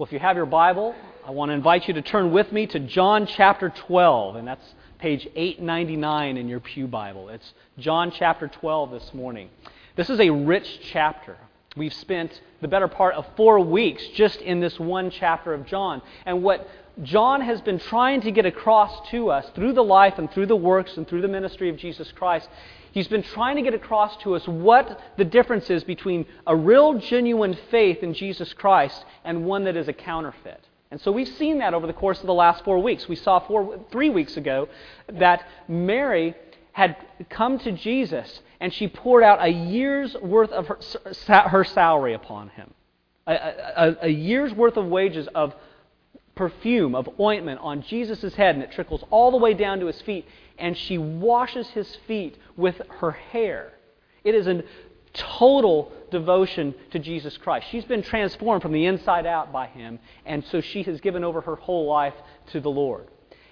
Well, if you have your Bible, I want to invite you to turn with me to John chapter 12, and that's page 899 in your Pew Bible. It's John chapter 12 this morning. This is a rich chapter. We've spent the better part of four weeks just in this one chapter of John. And what John has been trying to get across to us through the life and through the works and through the ministry of Jesus Christ He's been trying to get across to us what the difference is between a real, genuine faith in Jesus Christ and one that is a counterfeit. And so we've seen that over the course of the last four weeks. We saw four, three weeks ago that Mary had come to Jesus and she poured out a year's worth of her, her salary upon him. A, a, a year's worth of wages of perfume, of ointment on Jesus' head, and it trickles all the way down to his feet and she washes his feet with her hair. It is a total devotion to Jesus Christ. She's been transformed from the inside out by him, and so she has given over her whole life to the Lord.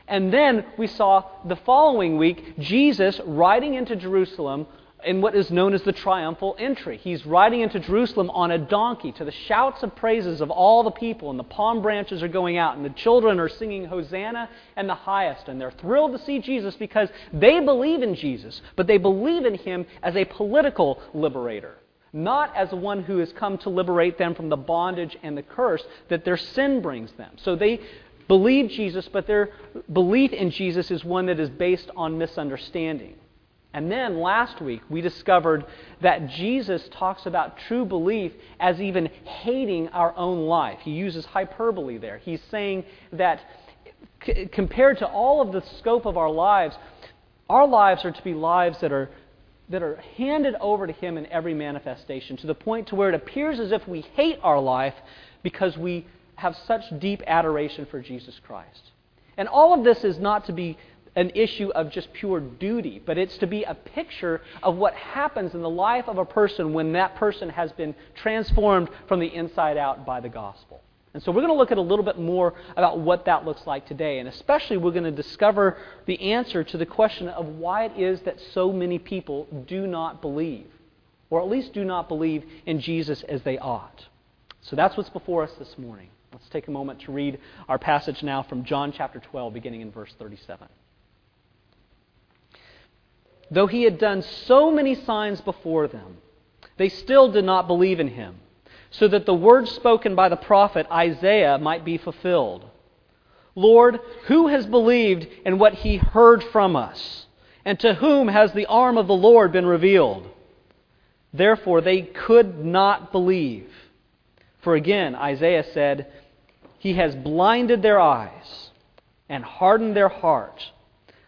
And then we saw the following week Jesus riding into Jerusalem in what is known as the triumphal entry. He's riding into Jerusalem on a donkey to the shouts of praises of all the people, and the palm branches are going out, and the children are singing Hosanna and the highest, and they're thrilled to see Jesus because they believe in Jesus, but they believe in him as a political liberator. Not as one who has come to liberate them from the bondage and the curse that their sin brings them. So they believe Jesus, but their belief in Jesus is one that is based on misunderstanding. And then last week, we discovered that Jesus talks about true belief as even hating our own life. He uses hyperbole there. He's saying that c- compared to all of the scope of our lives, our lives are to be lives that are, that are handed over to Him in every manifestation, to the point to where it appears as if we hate our life because we have such deep adoration for Jesus Christ. And all of this is not to be an issue of just pure duty, but it's to be a picture of what happens in the life of a person when that person has been transformed from the inside out by the gospel. And so we're going to look at a little bit more about what that looks like today. And especially, we're going to discover the answer to the question of why it is that so many people do not believe, or at least do not believe in Jesus as they ought. So that's what's before us this morning. Let's take a moment to read our passage now from John chapter 12, beginning in verse 37 though he had done so many signs before them, they still did not believe in him, so that the words spoken by the prophet Isaiah might be fulfilled. Lord, who has believed in what he heard from us? And to whom has the arm of the Lord been revealed? Therefore, they could not believe. For again, Isaiah said, He has blinded their eyes and hardened their heart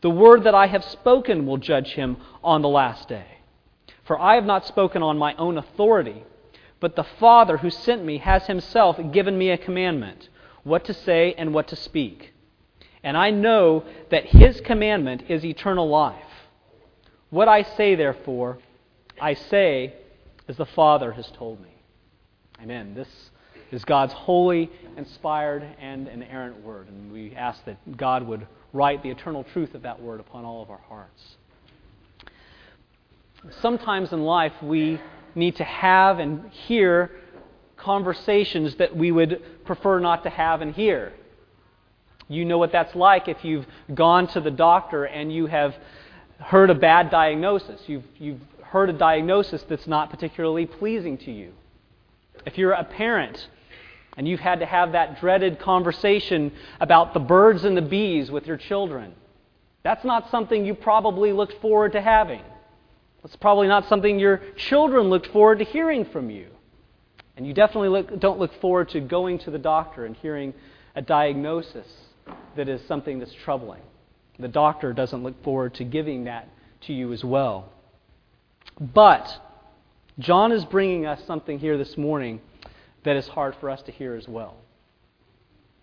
The word that I have spoken will judge him on the last day. For I have not spoken on my own authority, but the Father who sent me has himself given me a commandment what to say and what to speak. And I know that his commandment is eternal life. What I say, therefore, I say as the Father has told me. Amen. This is God's holy, inspired, and inerrant word. And we ask that God would write the eternal truth of that word upon all of our hearts. Sometimes in life, we need to have and hear conversations that we would prefer not to have and hear. You know what that's like if you've gone to the doctor and you have heard a bad diagnosis. You've, you've heard a diagnosis that's not particularly pleasing to you. If you're a parent And you've had to have that dreaded conversation about the birds and the bees with your children. That's not something you probably looked forward to having. That's probably not something your children looked forward to hearing from you. And you definitely look, don't look forward to going to the doctor and hearing a diagnosis that is something that's troubling. The doctor doesn't look forward to giving that to you as well. But John is bringing us something here this morning that is hard for us to hear as well.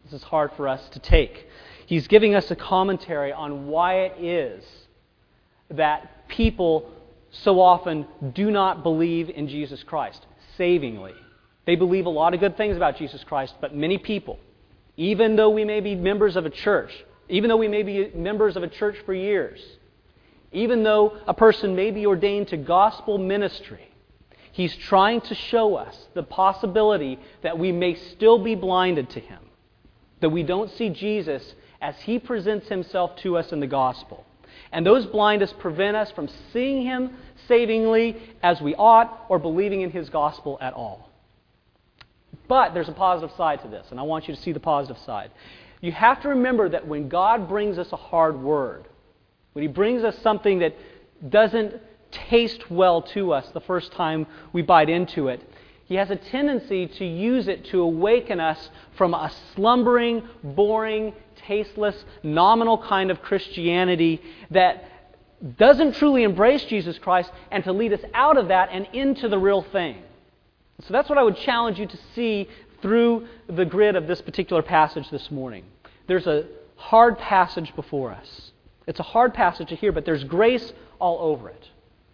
This is hard for us to take. He's giving us a commentary on why it is that people so often do not believe in Jesus Christ savingly. They believe a lot of good things about Jesus Christ, but many people, even though we may be members of a church, even though we may be members of a church for years, even though a person may be ordained to gospel ministry, he's trying to show us the possibility that we may still be blinded to him, that we don't see Jesus as he presents himself to us in the gospel. And those blindness prevent us from seeing him savingly as we ought or believing in his gospel at all. But there's a positive side to this, and I want you to see the positive side. You have to remember that when God brings us a hard word, when He brings us something that doesn't taste well to us the first time we bite into it, He has a tendency to use it to awaken us from a slumbering, boring, tasteless, nominal kind of Christianity that doesn't truly embrace Jesus Christ and to lead us out of that and into the real thing. So that's what I would challenge you to see through the grid of this particular passage this morning. There's a hard passage before us. It's a hard passage to hear, but there's grace all over it.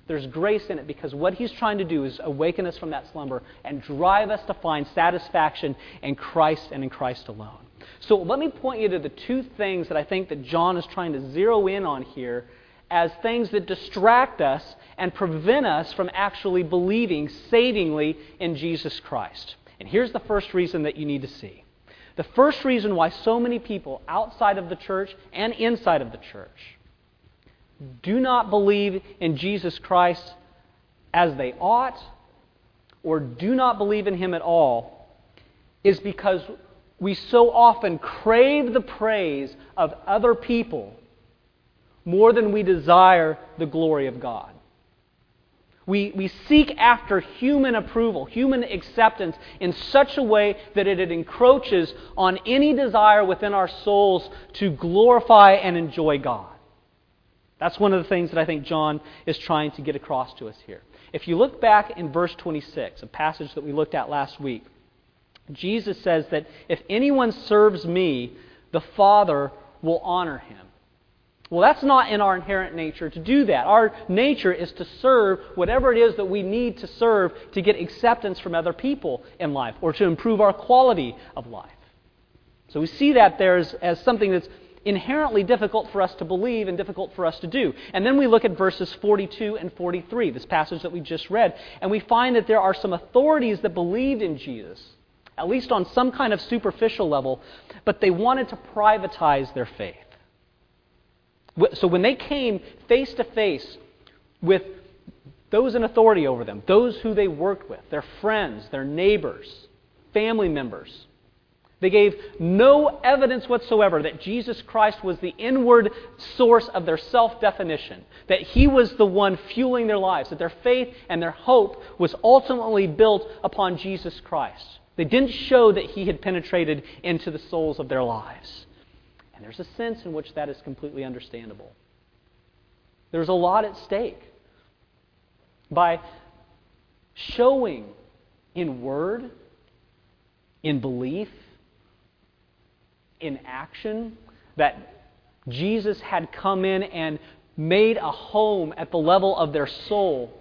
There's grace in it because what he's trying to do is awaken us from that slumber and drive us to find satisfaction in Christ and in Christ alone. So let me point you to the two things that I think that John is trying to zero in on here as things that distract us and prevent us from actually believing savingly in Jesus Christ. And here's the first reason that you need to see. The first reason why so many people outside of the church and inside of the church do not believe in Jesus Christ as they ought or do not believe in Him at all is because we so often crave the praise of other people more than we desire the glory of God. We, we seek after human approval, human acceptance in such a way that it, it encroaches on any desire within our souls to glorify and enjoy God. That's one of the things that I think John is trying to get across to us here. If you look back in verse 26, a passage that we looked at last week, Jesus says that if anyone serves me, the Father will honor him. Well, that's not in our inherent nature to do that. Our nature is to serve whatever it is that we need to serve to get acceptance from other people in life or to improve our quality of life. So we see that there as, as something that's inherently difficult for us to believe and difficult for us to do. And then we look at verses 42 and 43, this passage that we just read, and we find that there are some authorities that believed in Jesus, at least on some kind of superficial level, but they wanted to privatize their faith. So when they came face to face with those in authority over them, those who they worked with, their friends, their neighbors, family members, they gave no evidence whatsoever that Jesus Christ was the inward source of their self definition, that He was the one fueling their lives, that their faith and their hope was ultimately built upon Jesus Christ. They didn't show that He had penetrated into the souls of their lives. And there's a sense in which that is completely understandable. There's a lot at stake. By showing in word, in belief, in action, that Jesus had come in and made a home at the level of their soul,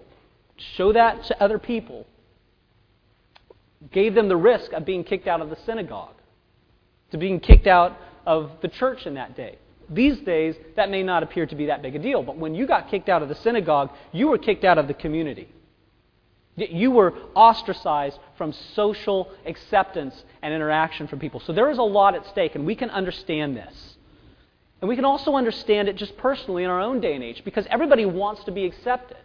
show that to other people, gave them the risk of being kicked out of the synagogue, to being kicked out of the church in that day. These days, that may not appear to be that big a deal, but when you got kicked out of the synagogue, you were kicked out of the community. You were ostracized from social acceptance and interaction from people. So there is a lot at stake, and we can understand this. And we can also understand it just personally in our own day and age because everybody wants to be accepted.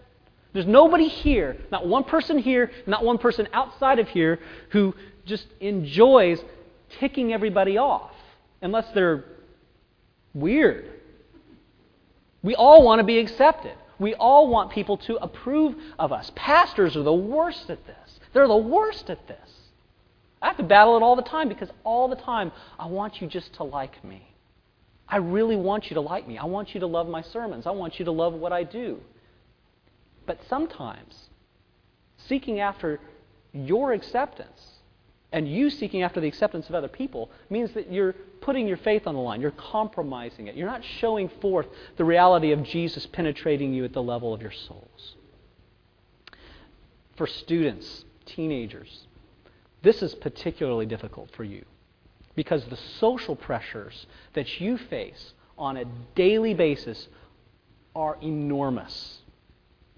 There's nobody here, not one person here, not one person outside of here, who just enjoys ticking everybody off, unless they're weird. We all want to be accepted. We all want people to approve of us. Pastors are the worst at this. They're the worst at this. I have to battle it all the time because all the time I want you just to like me. I really want you to like me. I want you to love my sermons. I want you to love what I do. But sometimes seeking after your acceptance and you seeking after the acceptance of other people means that you're putting your faith on the line. You're compromising it. You're not showing forth the reality of Jesus penetrating you at the level of your souls. For students, teenagers, this is particularly difficult for you because the social pressures that you face on a daily basis are enormous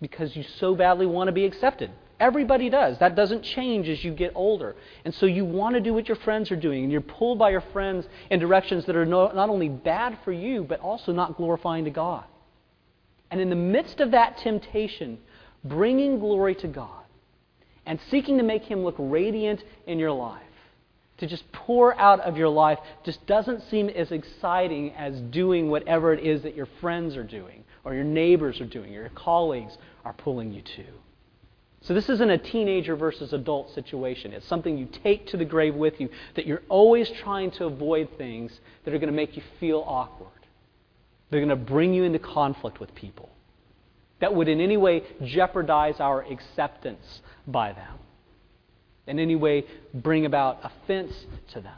because you so badly want to be accepted. Everybody does. That doesn't change as you get older. And so you want to do what your friends are doing, and you're pulled by your friends in directions that are no, not only bad for you, but also not glorifying to God. And in the midst of that temptation, bringing glory to God and seeking to make Him look radiant in your life, to just pour out of your life, just doesn't seem as exciting as doing whatever it is that your friends are doing, or your neighbors are doing, or your colleagues are pulling you to. So, this isn't a teenager versus adult situation. It's something you take to the grave with you, that you're always trying to avoid things that are going to make you feel awkward. They're going to bring you into conflict with people that would in any way jeopardize our acceptance by them, in any way bring about offense to them.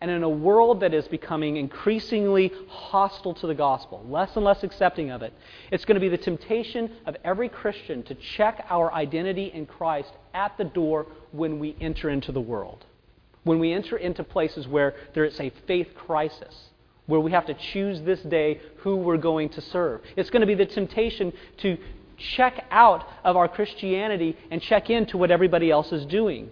And in a world that is becoming increasingly hostile to the gospel, less and less accepting of it, it's going to be the temptation of every Christian to check our identity in Christ at the door when we enter into the world. When we enter into places where there is a faith crisis, where we have to choose this day who we're going to serve. It's going to be the temptation to check out of our Christianity and check into what everybody else is doing.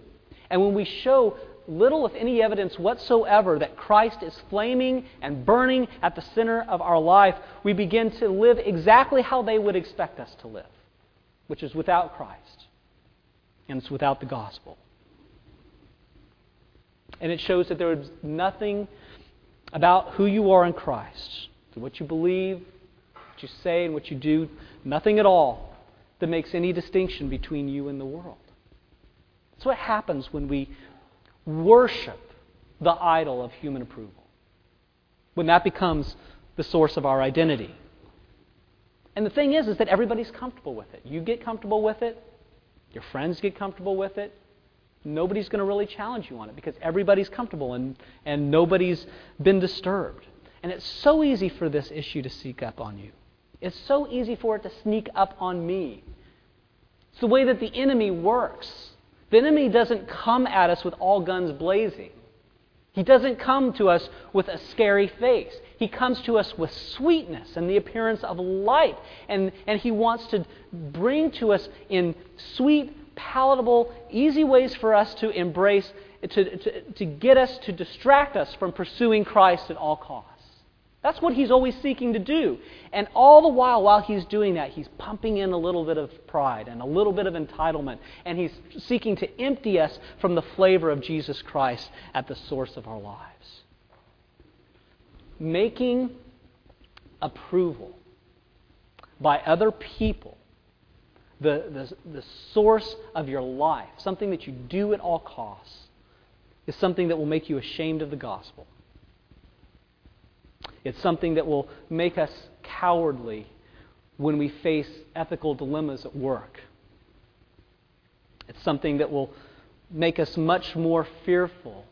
And when we show little, if any, evidence whatsoever that Christ is flaming and burning at the center of our life, we begin to live exactly how they would expect us to live, which is without Christ. And it's without the gospel. And it shows that there is nothing about who you are in Christ, what you believe, what you say, and what you do, nothing at all that makes any distinction between you and the world. That's what happens when we worship the idol of human approval, when that becomes the source of our identity. And the thing is, is that everybody's comfortable with it. You get comfortable with it, your friends get comfortable with it. Nobody's going to really challenge you on it because everybody's comfortable and, and nobody's been disturbed. And it's so easy for this issue to sneak up on you. It's so easy for it to sneak up on me. It's the way that the enemy works. The enemy doesn't come at us with all guns blazing. He doesn't come to us with a scary face. He comes to us with sweetness and the appearance of light. And, and he wants to bring to us in sweet, palatable, easy ways for us to embrace, to, to, to get us, to distract us from pursuing Christ at all costs. That's what he's always seeking to do. And all the while, while he's doing that, he's pumping in a little bit of pride and a little bit of entitlement. And he's seeking to empty us from the flavor of Jesus Christ at the source of our lives. Making approval by other people the, the, the source of your life, something that you do at all costs, is something that will make you ashamed of the gospel. It's something that will make us cowardly when we face ethical dilemmas at work. It's something that will make us much more fearful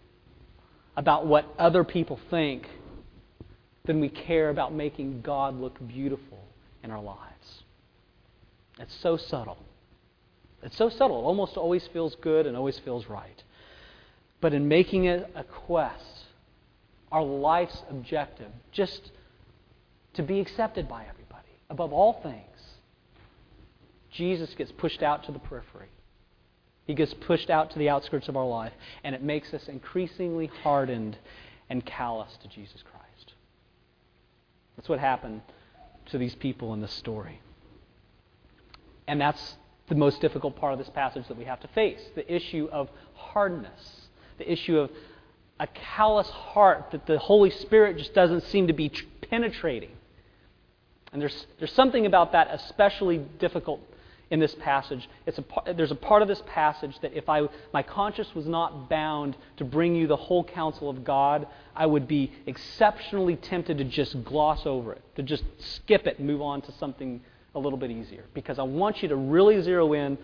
about what other people think than we care about making God look beautiful in our lives. It's so subtle. It's so subtle. It almost always feels good and always feels right. But in making it a quest our life's objective, just to be accepted by everybody. Above all things, Jesus gets pushed out to the periphery. He gets pushed out to the outskirts of our life, and it makes us increasingly hardened and callous to Jesus Christ. That's what happened to these people in this story. And that's the most difficult part of this passage that we have to face the issue of hardness, the issue of a callous heart that the Holy Spirit just doesn't seem to be penetrating. And there's, there's something about that especially difficult in this passage. It's a, there's a part of this passage that if I, my conscience was not bound to bring you the whole counsel of God, I would be exceptionally tempted to just gloss over it, to just skip it and move on to something a little bit easier. Because I want you to really zero in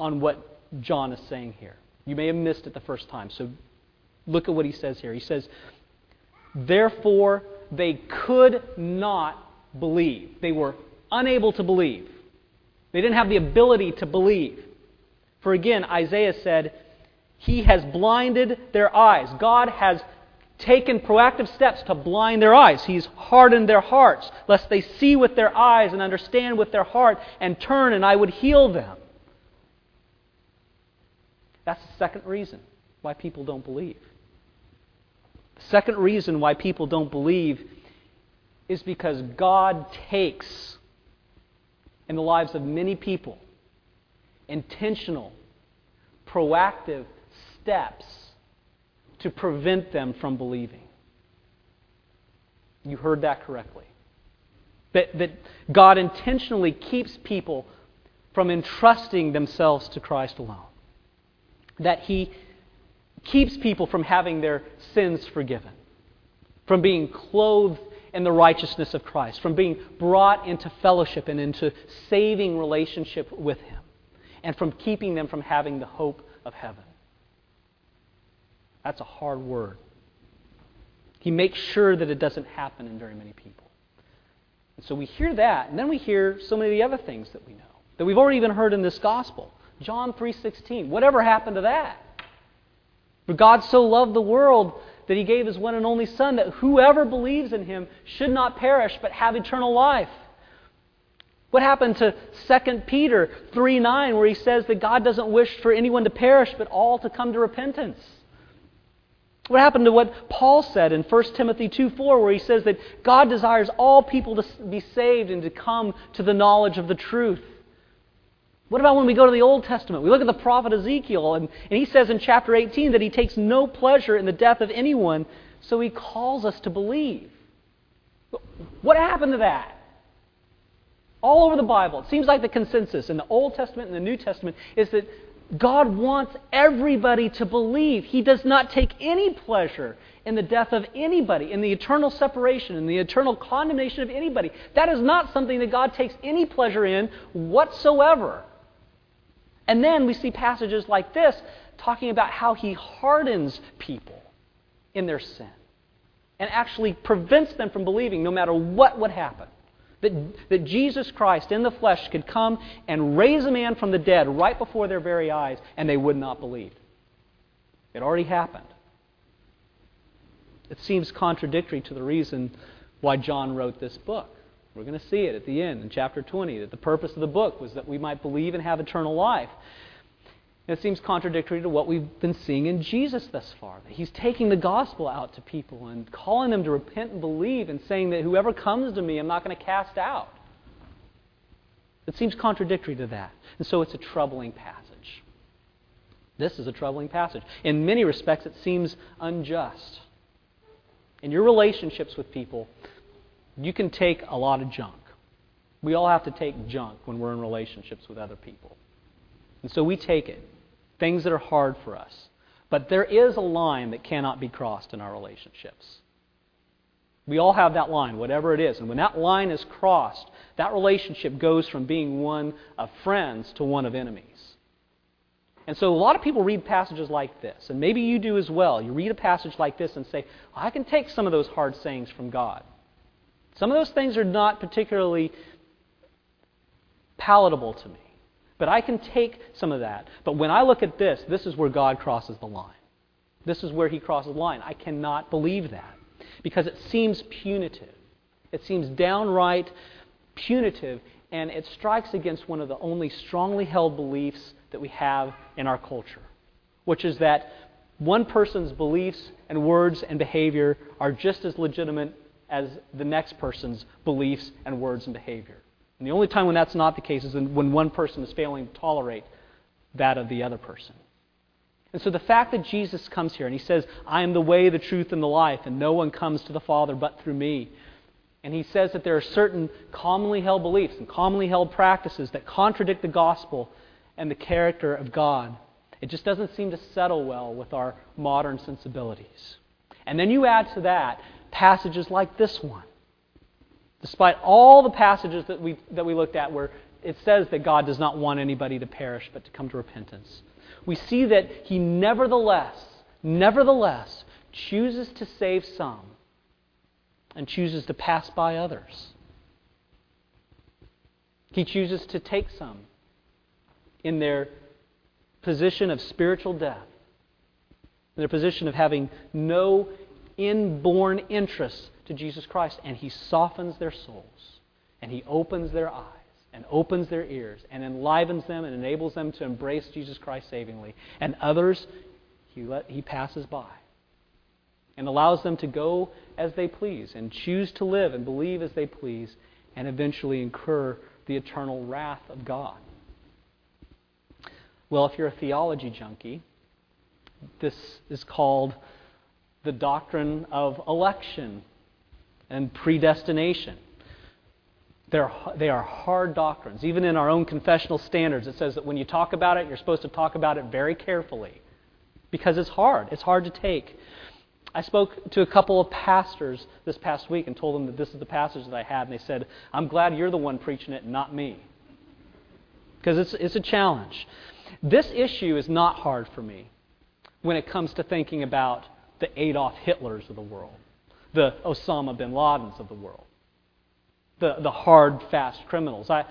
on what John is saying here. You may have missed it the first time, so look at what he says here. He says, Therefore, they could not believe. They were unable to believe. They didn't have the ability to believe. For again, Isaiah said, He has blinded their eyes. God has taken proactive steps to blind their eyes. He's hardened their hearts, lest they see with their eyes and understand with their heart and turn, and I would heal them. That's the second reason why people don't believe. The second reason why people don't believe is because God takes in the lives of many people intentional, proactive steps to prevent them from believing. You heard that correctly. That, that God intentionally keeps people from entrusting themselves to Christ alone. That He keeps people from having their sins forgiven, from being clothed in the righteousness of Christ, from being brought into fellowship and into saving relationship with Him, and from keeping them from having the hope of heaven. That's a hard word. He makes sure that it doesn't happen in very many people. And so we hear that, and then we hear so many of the other things that we know that we've already even heard in this gospel. John 3:16. Whatever happened to that? For God so loved the world that he gave his one and only Son, that whoever believes in him should not perish but have eternal life. What happened to 2 Peter 3 9, where he says that God doesn't wish for anyone to perish but all to come to repentance? What happened to what Paul said in 1 Timothy 2 4, where he says that God desires all people to be saved and to come to the knowledge of the truth? What about when we go to the Old Testament? We look at the prophet Ezekiel, and, and he says in chapter 18 that he takes no pleasure in the death of anyone, so he calls us to believe. What happened to that? All over the Bible, it seems like the consensus in the Old Testament and the New Testament is that God wants everybody to believe. He does not take any pleasure in the death of anybody, in the eternal separation, in the eternal condemnation of anybody. That is not something that God takes any pleasure in whatsoever. And then we see passages like this talking about how he hardens people in their sin and actually prevents them from believing no matter what would happen. That, that Jesus Christ in the flesh could come and raise a man from the dead right before their very eyes, and they would not believe. It already happened. It seems contradictory to the reason why John wrote this book. We're going to see it at the end in chapter 20 that the purpose of the book was that we might believe and have eternal life. It seems contradictory to what we've been seeing in Jesus thus far. That he's taking the gospel out to people and calling them to repent and believe and saying that whoever comes to me, I'm not going to cast out. It seems contradictory to that. And so it's a troubling passage. This is a troubling passage. In many respects, it seems unjust. In your relationships with people, you can take a lot of junk. We all have to take junk when we're in relationships with other people. And so we take it, things that are hard for us. But there is a line that cannot be crossed in our relationships. We all have that line, whatever it is. And when that line is crossed, that relationship goes from being one of friends to one of enemies. And so a lot of people read passages like this, and maybe you do as well. You read a passage like this and say, I can take some of those hard sayings from God. Some of those things are not particularly palatable to me. But I can take some of that. But when I look at this, this is where God crosses the line. This is where He crosses the line. I cannot believe that because it seems punitive. It seems downright punitive, and it strikes against one of the only strongly held beliefs that we have in our culture, which is that one person's beliefs and words and behavior are just as legitimate as the next person's beliefs and words and behavior. And the only time when that's not the case is when one person is failing to tolerate that of the other person. And so the fact that Jesus comes here and he says, I am the way, the truth, and the life, and no one comes to the Father but through me. And he says that there are certain commonly held beliefs and commonly held practices that contradict the gospel and the character of God. It just doesn't seem to settle well with our modern sensibilities. And then you add to that passages like this one. Despite all the passages that we, that we looked at where it says that God does not want anybody to perish but to come to repentance, we see that He nevertheless, nevertheless, chooses to save some and chooses to pass by others. He chooses to take some in their position of spiritual death, in their position of having no inborn interest to Jesus Christ, and He softens their souls, and He opens their eyes, and opens their ears, and enlivens them, and enables them to embrace Jesus Christ savingly. And others, He, let, he passes by and allows them to go as they please and choose to live and believe as they please and eventually incur the eternal wrath of God. Well, if you're a theology junkie, this is called the doctrine of election and predestination. They're, they are hard doctrines. Even in our own confessional standards, it says that when you talk about it, you're supposed to talk about it very carefully because it's hard. It's hard to take. I spoke to a couple of pastors this past week and told them that this is the passage that I had, and they said, I'm glad you're the one preaching it, not me. Because it's, it's a challenge. This issue is not hard for me when it comes to thinking about the Adolf Hitlers of the world, the Osama bin Ladens of the world, the, the hard, fast criminals. I,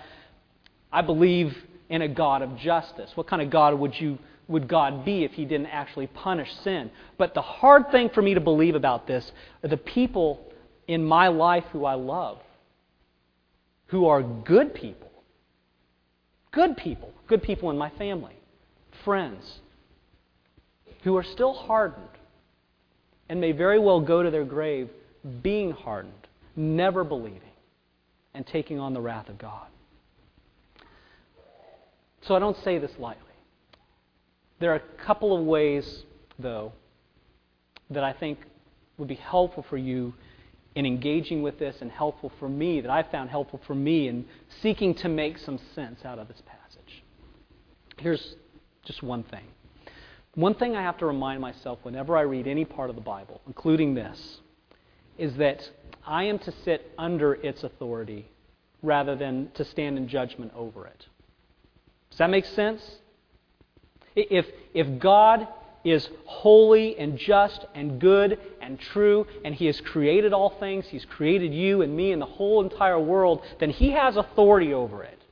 I believe in a God of justice. What kind of God would you would God be if he didn't actually punish sin? But the hard thing for me to believe about this are the people in my life who I love, who are good people. Good people. Good people in my family, friends, who are still hardened and may very well go to their grave being hardened, never believing, and taking on the wrath of God. So I don't say this lightly. There are a couple of ways, though, that I think would be helpful for you in engaging with this and helpful for me, that I found helpful for me in seeking to make some sense out of this passage. Here's just one thing. One thing I have to remind myself whenever I read any part of the Bible, including this, is that I am to sit under its authority rather than to stand in judgment over it. Does that make sense? If, if God is holy and just and good and true, and He has created all things, He's created you and me and the whole entire world, then He has authority over it.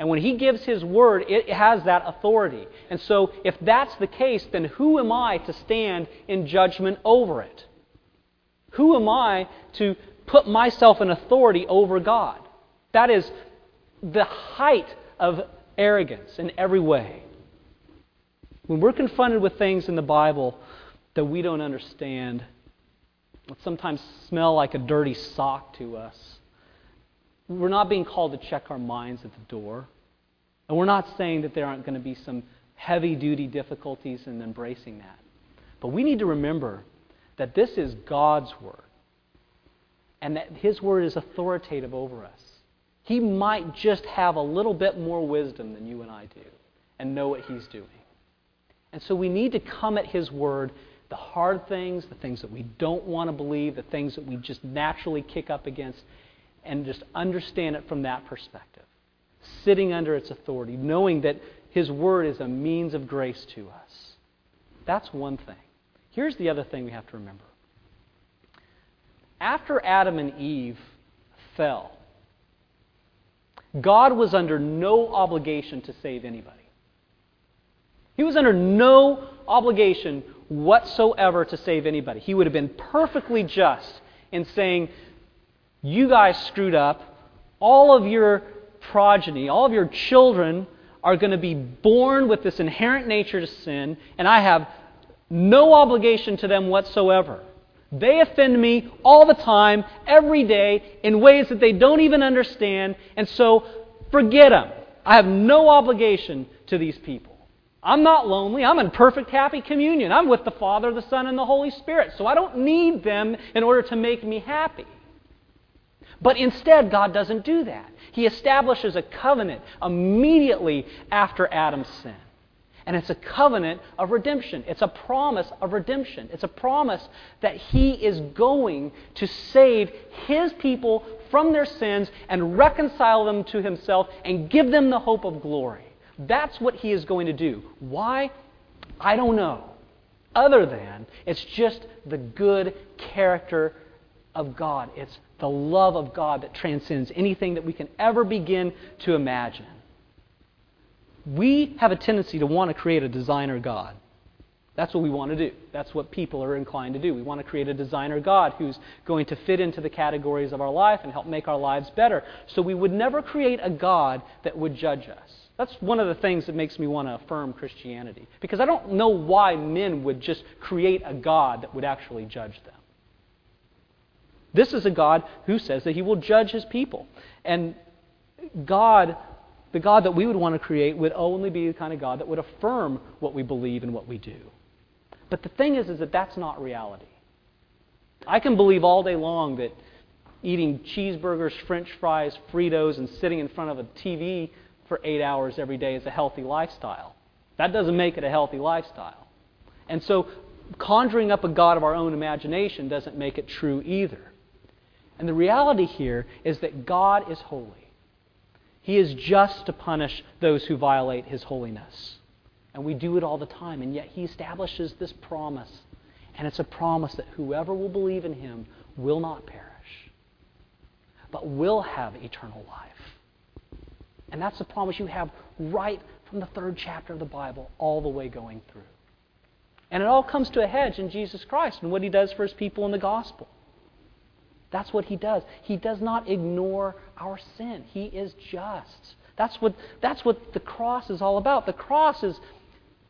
And when He gives His word, it has that authority. And so, if that's the case, then who am I to stand in judgment over it? Who am I to put myself in authority over God? That is the height of arrogance in every way. When we're confronted with things in the Bible that we don't understand, that sometimes smell like a dirty sock to us, we're not being called to check our minds at the door. And we're not saying that there aren't going to be some heavy duty difficulties in embracing that. But we need to remember that this is God's Word and that His Word is authoritative over us. He might just have a little bit more wisdom than you and I do and know what He's doing. And so we need to come at His Word, the hard things, the things that we don't want to believe, the things that we just naturally kick up against, and just understand it from that perspective. Sitting under its authority, knowing that His Word is a means of grace to us. That's one thing. Here's the other thing we have to remember. After Adam and Eve fell, God was under no obligation to save anybody. He was under no obligation whatsoever to save anybody. He would have been perfectly just in saying, You guys screwed up. All of your progeny, all of your children are going to be born with this inherent nature to sin, and I have no obligation to them whatsoever. They offend me all the time, every day, in ways that they don't even understand, and so forget them. I have no obligation to these people. I'm not lonely. I'm in perfect happy communion. I'm with the Father, the Son, and the Holy Spirit, so I don't need them in order to make me happy. But instead, God doesn't do that. He establishes a covenant immediately after Adam's sin. And it's a covenant of redemption. It's a promise of redemption. It's a promise that He is going to save His people from their sins and reconcile them to Himself and give them the hope of glory. That's what He is going to do. Why? I don't know. Other than it's just the good character of God. It's the love of God that transcends anything that we can ever begin to imagine. We have a tendency to want to create a designer God. That's what we want to do. That's what people are inclined to do. We want to create a designer God who's going to fit into the categories of our life and help make our lives better. So we would never create a God that would judge us. That's one of the things that makes me want to affirm Christianity. Because I don't know why men would just create a God that would actually judge them. This is a God who says that he will judge his people. And God, the God that we would want to create, would only be the kind of God that would affirm what we believe and what we do. But the thing is, is that that's not reality. I can believe all day long that eating cheeseburgers, french fries, Fritos, and sitting in front of a TV for eight hours every day is a healthy lifestyle. That doesn't make it a healthy lifestyle. And so, conjuring up a God of our own imagination doesn't make it true either. And the reality here is that God is holy. He is just to punish those who violate his holiness. And we do it all the time. And yet he establishes this promise. And it's a promise that whoever will believe in him will not perish, but will have eternal life. And that's the promise you have right from the third chapter of the Bible all the way going through. And it all comes to a hedge in Jesus Christ and what he does for his people in the gospel. That's what he does. He does not ignore our sin. He is just. That's what, that's what the cross is all about. The cross is,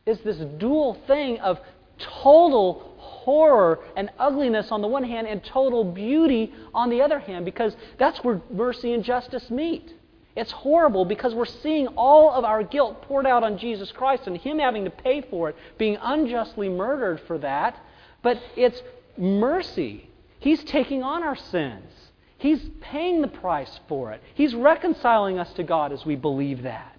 is this dual thing of total horror and ugliness on the one hand and total beauty on the other hand because that's where mercy and justice meet. It's horrible because we're seeing all of our guilt poured out on Jesus Christ and Him having to pay for it, being unjustly murdered for that. But it's mercy He's taking on our sins. He's paying the price for it. He's reconciling us to God as we believe that.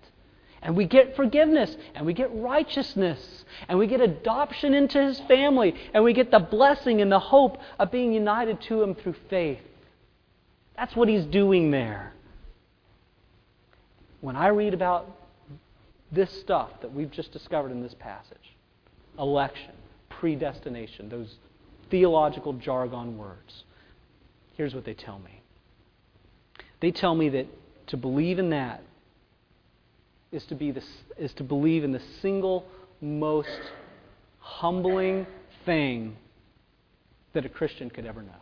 And we get forgiveness, and we get righteousness, and we get adoption into His family, and we get the blessing and the hope of being united to Him through faith. That's what He's doing there. When I read about this stuff that we've just discovered in this passage election, predestination, those theological jargon words. Here's what they tell me they tell me that to believe in that is to, be the, is to believe in the single most humbling thing that a Christian could ever know.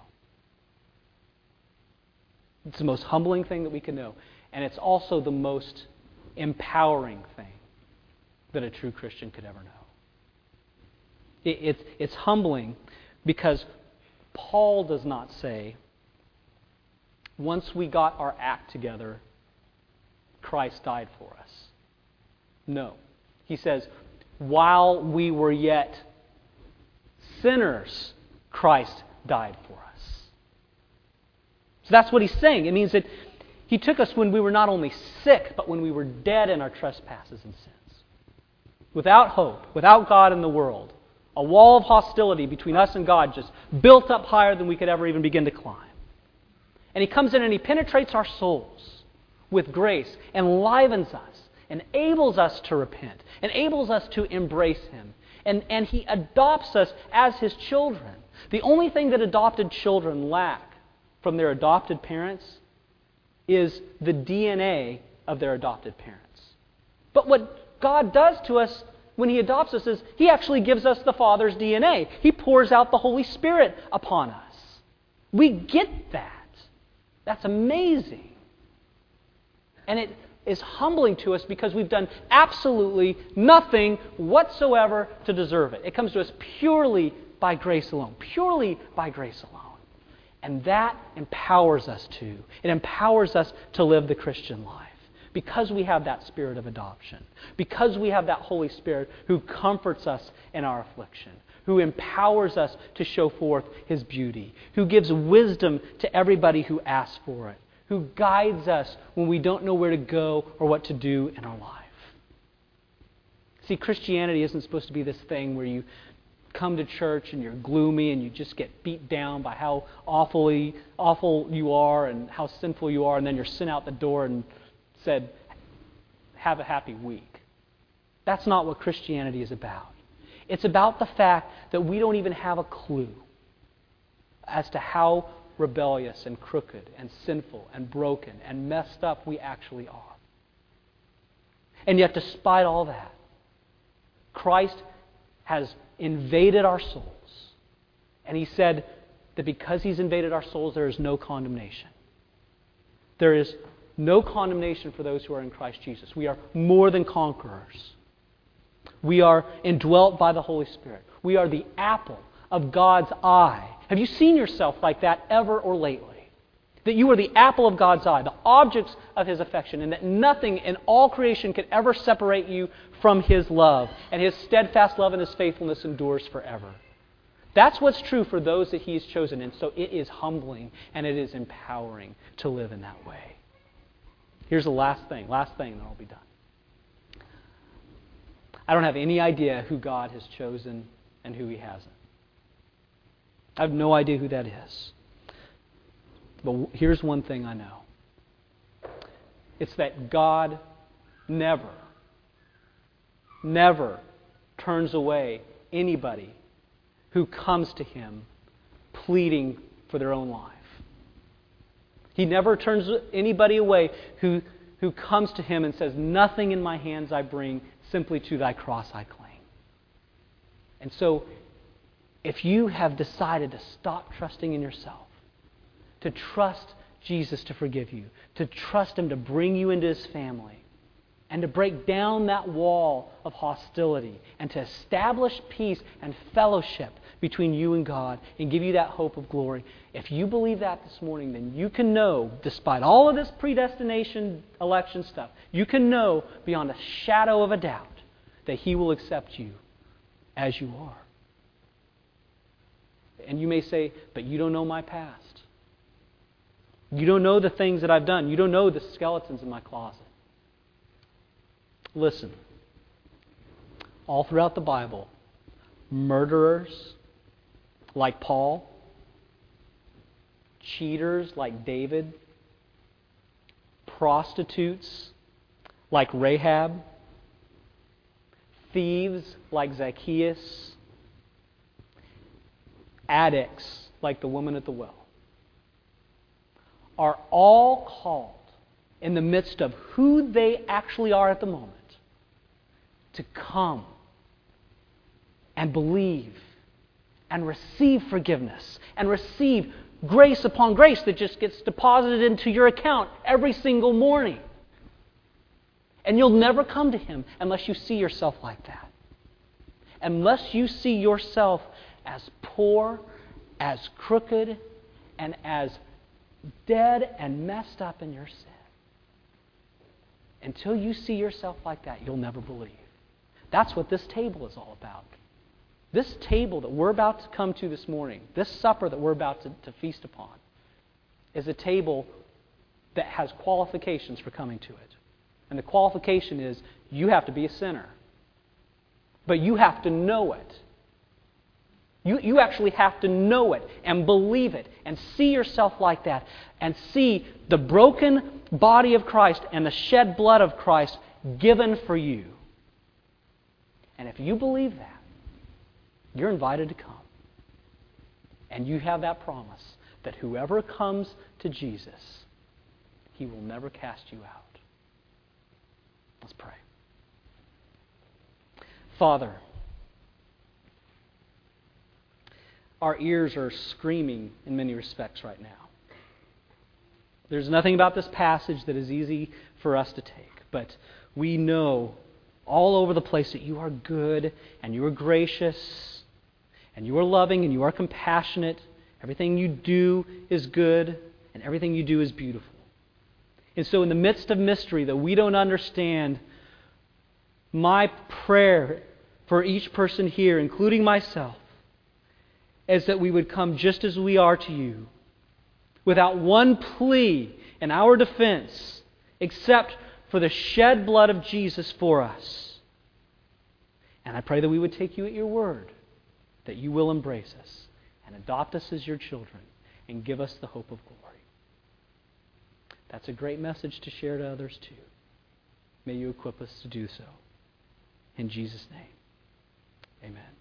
It's the most humbling thing that we can know. And it's also the most empowering thing that a true Christian could ever know. It, it's, it's humbling because Paul does not say, once we got our act together, Christ died for us. No. He says, while we were yet sinners, Christ died for us. So that's what he's saying. It means that he took us when we were not only sick, but when we were dead in our trespasses and sins. Without hope, without God in the world a wall of hostility between us and God just built up higher than we could ever even begin to climb. And He comes in and He penetrates our souls with grace, enlivens us, enables us to repent, enables us to embrace Him. And, and He adopts us as His children. The only thing that adopted children lack from their adopted parents is the DNA of their adopted parents. But what God does to us when He adopts us is He actually gives us the Father's DNA. He pours out the Holy Spirit upon us. We get that. That's amazing. And it is humbling to us because we've done absolutely nothing whatsoever to deserve it. It comes to us purely by grace alone, purely by grace alone. And that empowers us to. It empowers us to live the Christian life because we have that spirit of adoption, because we have that Holy Spirit who comforts us in our affliction, who empowers us to show forth His beauty, who gives wisdom to everybody who asks for it, who guides us when we don't know where to go or what to do in our life. See, Christianity isn't supposed to be this thing where you come to church and you're gloomy and you just get beat down by how awfully awful you are and how sinful you are, and then you're sent out the door and said, Have a happy week. That's not what Christianity is about. It's about the fact that we don't even have a clue as to how rebellious and crooked and sinful and broken and messed up we actually are. And yet, despite all that, Christ has invaded our souls. And he said that because he's invaded our souls, there is no condemnation. There is no condemnation for those who are in Christ Jesus. We are more than conquerors. We are indwelt by the Holy Spirit. We are the apple of God's eye. Have you seen yourself like that ever or lately? That you are the apple of God's eye, the objects of His affection, and that nothing in all creation could ever separate you from His love. And His steadfast love and His faithfulness endures forever. That's what's true for those that He has chosen. And so it is humbling and it is empowering to live in that way. Here's the last thing, last thing, then I'll be done. I don't have any idea who God has chosen and who He hasn't. I have no idea who that is. But here's one thing I know it's that God never, never turns away anybody who comes to Him pleading for their own life. He never turns anybody away who, who comes to Him and says, Nothing in my hands I bring, simply to thy cross I cling. And so, if you have decided to stop trusting in yourself, to trust Jesus to forgive you, to trust Him to bring you into His family, and to break down that wall of hostility, and to establish peace and fellowship between you and God, and give you that hope of glory. If you believe that this morning, then you can know, despite all of this predestination election stuff, you can know beyond a shadow of a doubt that He will accept you as you are. And you may say, but you don't know my past. You don't know the things that I've done. You don't know the skeletons in my closet. Listen. All throughout the Bible, murderers like Paul, cheaters like David, prostitutes like Rahab, thieves like Zacchaeus, addicts like the woman at the well are all called in the midst of who they actually are at the moment to come and believe and receive forgiveness and receive grace upon grace that just gets deposited into your account every single morning. And you'll never come to Him unless you see yourself like that. Unless you see yourself as poor, as crooked, and as dead and messed up in your sin. Until you see yourself like that, you'll never believe. That's what this table is all about. This table that we're about to come to this morning, this supper that we're about to, to feast upon, is a table that has qualifications for coming to it. And the qualification is you have to be a sinner. But you have to know it. You, you actually have to know it and believe it and see yourself like that and see the broken body of Christ and the shed blood of Christ given for you. And if you believe that, you're invited to come. And you have that promise that whoever comes to Jesus, he will never cast you out. Let's pray. Father, our ears are screaming in many respects right now. There's nothing about this passage that is easy for us to take, but we know all over the place that you are good and you are gracious and you are loving and you are compassionate. Everything you do is good, and everything you do is beautiful. And so, in the midst of mystery that we don't understand, my prayer for each person here, including myself, is that we would come just as we are to you, without one plea in our defense, except for the shed blood of Jesus for us. And I pray that we would take you at your word, that you will embrace us and adopt us as your children and give us the hope of glory. That's a great message to share to others too. May you equip us to do so. In Jesus' name, amen.